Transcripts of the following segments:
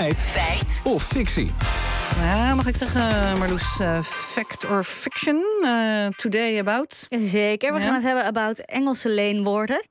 Feit. Feit. Of fictie. Ja, mag ik zeggen, Marloes, uh, fact or fiction? Uh, today about? Zeker, we ja. gaan het hebben about Engelse leenwoorden.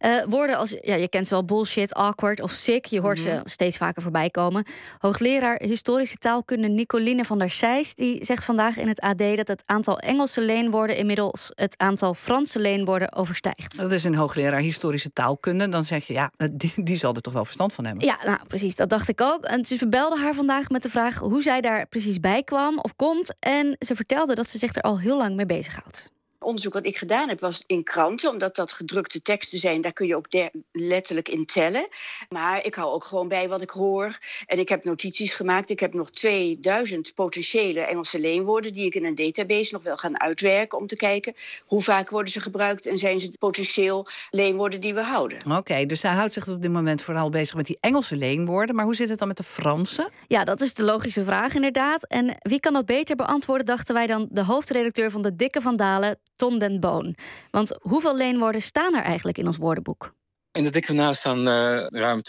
Uh, woorden als, ja, je kent ze wel, bullshit, awkward of sick. Je hoort mm -hmm. ze steeds vaker voorbij komen. Hoogleraar historische taalkunde Nicoline van der Sijs... die zegt vandaag in het AD dat het aantal Engelse leenwoorden... inmiddels het aantal Franse leenwoorden overstijgt. Dat is een hoogleraar historische taalkunde. Dan zeg je, ja, die, die zal er toch wel verstand van hebben. Ja, nou precies, dat dacht ik ook. En dus we belden haar vandaag met de vraag hoe zij daar precies bij kwam of komt. En ze vertelde dat ze zich er al heel lang mee bezighoudt onderzoek wat ik gedaan heb was in kranten, omdat dat gedrukte teksten zijn. Daar kun je ook letterlijk in tellen. Maar ik hou ook gewoon bij wat ik hoor. En ik heb notities gemaakt. Ik heb nog 2000 potentiële Engelse leenwoorden die ik in een database nog wel gaan uitwerken om te kijken hoe vaak worden ze gebruikt en zijn ze potentieel leenwoorden die we houden. Oké, dus zij houdt zich op dit moment vooral bezig met die Engelse leenwoorden. Maar hoe zit het dan met de Franse? Ja, dat is de logische vraag inderdaad. En wie kan dat beter beantwoorden, dachten wij dan de hoofdredacteur van de Dikke van Dalen, Ton den Boon. Want hoeveel leenwoorden staan er eigenlijk in ons woordenboek? In de dikke kanalen staan uh, ruim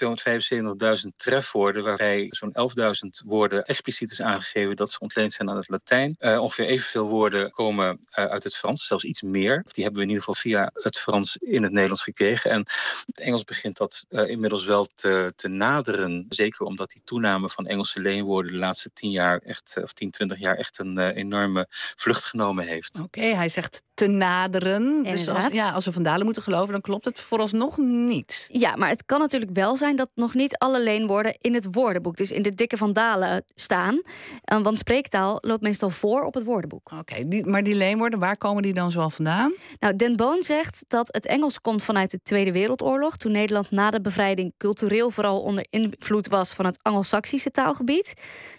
275.000 trefwoorden, waarbij zo'n 11.000 woorden expliciet is aangegeven dat ze ontleend zijn aan het Latijn. Uh, ongeveer evenveel woorden komen uh, uit het Frans, zelfs iets meer. Die hebben we in ieder geval via het Frans in het Nederlands gekregen. En het Engels begint dat inmiddels wel te, te, naderen. Zeker omdat die toename van Engelse leenwoorden de laatste 10 jaar, echt, of 10, 20 jaar, echt een enorme vlucht genomen heeft. Oké, okay, hij zegt te naderen. Dus als, ja, als we Van Dalen moeten geloven, dan klopt het vooralsnog niet. Ja, maar het kan natuurlijk wel zijn dat nog niet alle leenwoorden in het woordenboek, dus in de dikke vandalen, staan. Want spreektaal loopt meestal voor op het woordenboek. Oké, okay, maar die leenwoorden, waar komen die dan zoal vandaan? Nou, Den Boon zegt dat het Engels komt vanuit de Tweede Wereldoorlog, toen Nederland na de bevrijding cultureel vooral onder invloed was van het Angelsaksische taalgebied.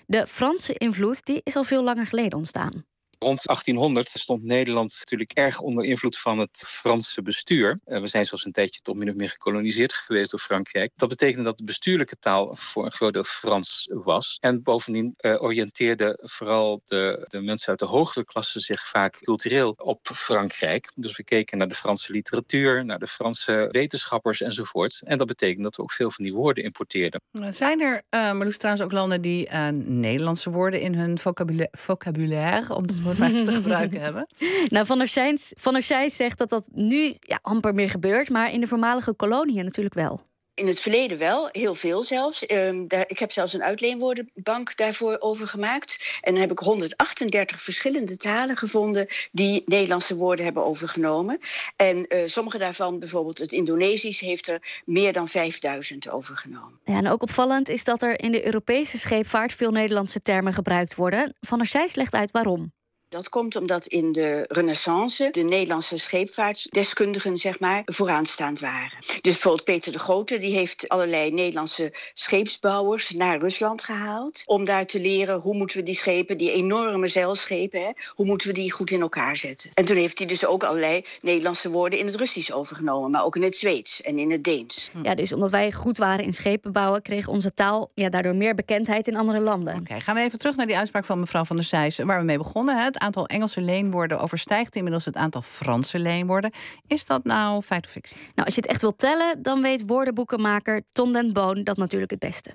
De Franse invloed die is al veel langer geleden ontstaan. Rond 1800 stond Nederland natuurlijk erg onder invloed van het Franse bestuur. Eh, we zijn zelfs een tijdje tot min of meer gekoloniseerd geweest door Frankrijk. Dat betekende dat de bestuurlijke taal voor een groot deel Frans was. En bovendien uh, oriënteerden vooral de, de mensen uit de hogere klasse zich vaak cultureel op Frankrijk. Dus we keken naar de Franse literatuur, naar de Franse wetenschappers enzovoort. En dat betekende dat we ook veel van die woorden importeerden. Zijn er, uh, Marloes, trouwens ook landen die Nederlandse woorden in hun vocabulaire, vocabulaire om dat te gebruiken hebben? Nou, Van der Zijns, Van der zegt dat dat nu ja, amper meer gebeurt, maar in de voormalige koloniën natuurlijk wel. In het verleden wel, heel veel zelfs. Um, daar, ik heb zelfs een uitleenwoordenbank daarvoor over gemaakt. En dan heb ik 138 verschillende talen gevonden die Nederlandse woorden hebben overgenomen. En uh, sommige daarvan, bijvoorbeeld het Indonesisch, heeft er meer dan 5000 overgenomen. Ja, en ook opvallend is dat er in de Europese scheepvaart veel Nederlandse termen gebruikt worden. Van der Zijs legt uit waarom. Dat komt omdat in de renaissance de Nederlandse scheepvaartdeskundigen zeg maar, vooraanstaand waren. Dus bijvoorbeeld Peter de Grote die heeft allerlei Nederlandse scheepsbouwers naar Rusland gehaald. Om daar te leren hoe moeten we die schepen, die enorme zeilschepen, hè, hoe moeten we die goed in elkaar zetten. En toen heeft hij dus ook allerlei Nederlandse woorden in het Russisch overgenomen. Maar ook in het Zweeds en in het Deens. Ja, dus omdat wij goed waren in schepen bouwen, kreeg onze taal ja, daardoor meer bekendheid in andere landen. Oké, okay, gaan we even terug naar die uitspraak van mevrouw van der Sijs, waar we mee begonnen. Hè? Het aantal Engelse leenwoorden overstijgt inmiddels het aantal Franse leenwoorden. Is dat nou feit of fictie? Nou, als je het echt wilt tellen, dan weet woordenboekenmaker Ton den Boon dat natuurlijk het beste.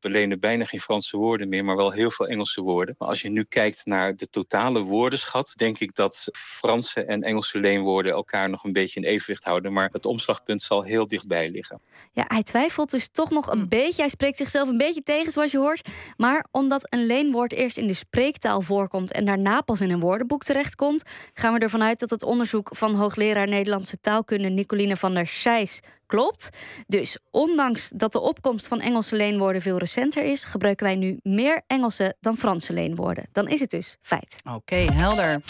We lenen bijna geen Franse woorden meer, maar wel heel veel Engelse woorden. Maar als je nu kijkt naar de totale woordenschat, denk ik dat Franse en Engelse leenwoorden elkaar nog een beetje in evenwicht houden. Maar het omslagpunt zal heel dichtbij liggen. Ja, hij twijfelt dus toch nog een hm. beetje. Hij spreekt zichzelf een beetje tegen, zoals je hoort. Maar omdat een leenwoord eerst in de spreektaal voorkomt en daarna pas in een woordenboek terechtkomt, gaan we ervan uit dat het onderzoek van hoogleraar Nederlandse taalkunde Nicoline van der Sijs klopt. Dus ondanks dat de opkomst van Engelse leenwoorden veel recenter is, gebruiken wij nu meer Engelse dan Franse leenwoorden. Dan is het dus feit. Oké, helder.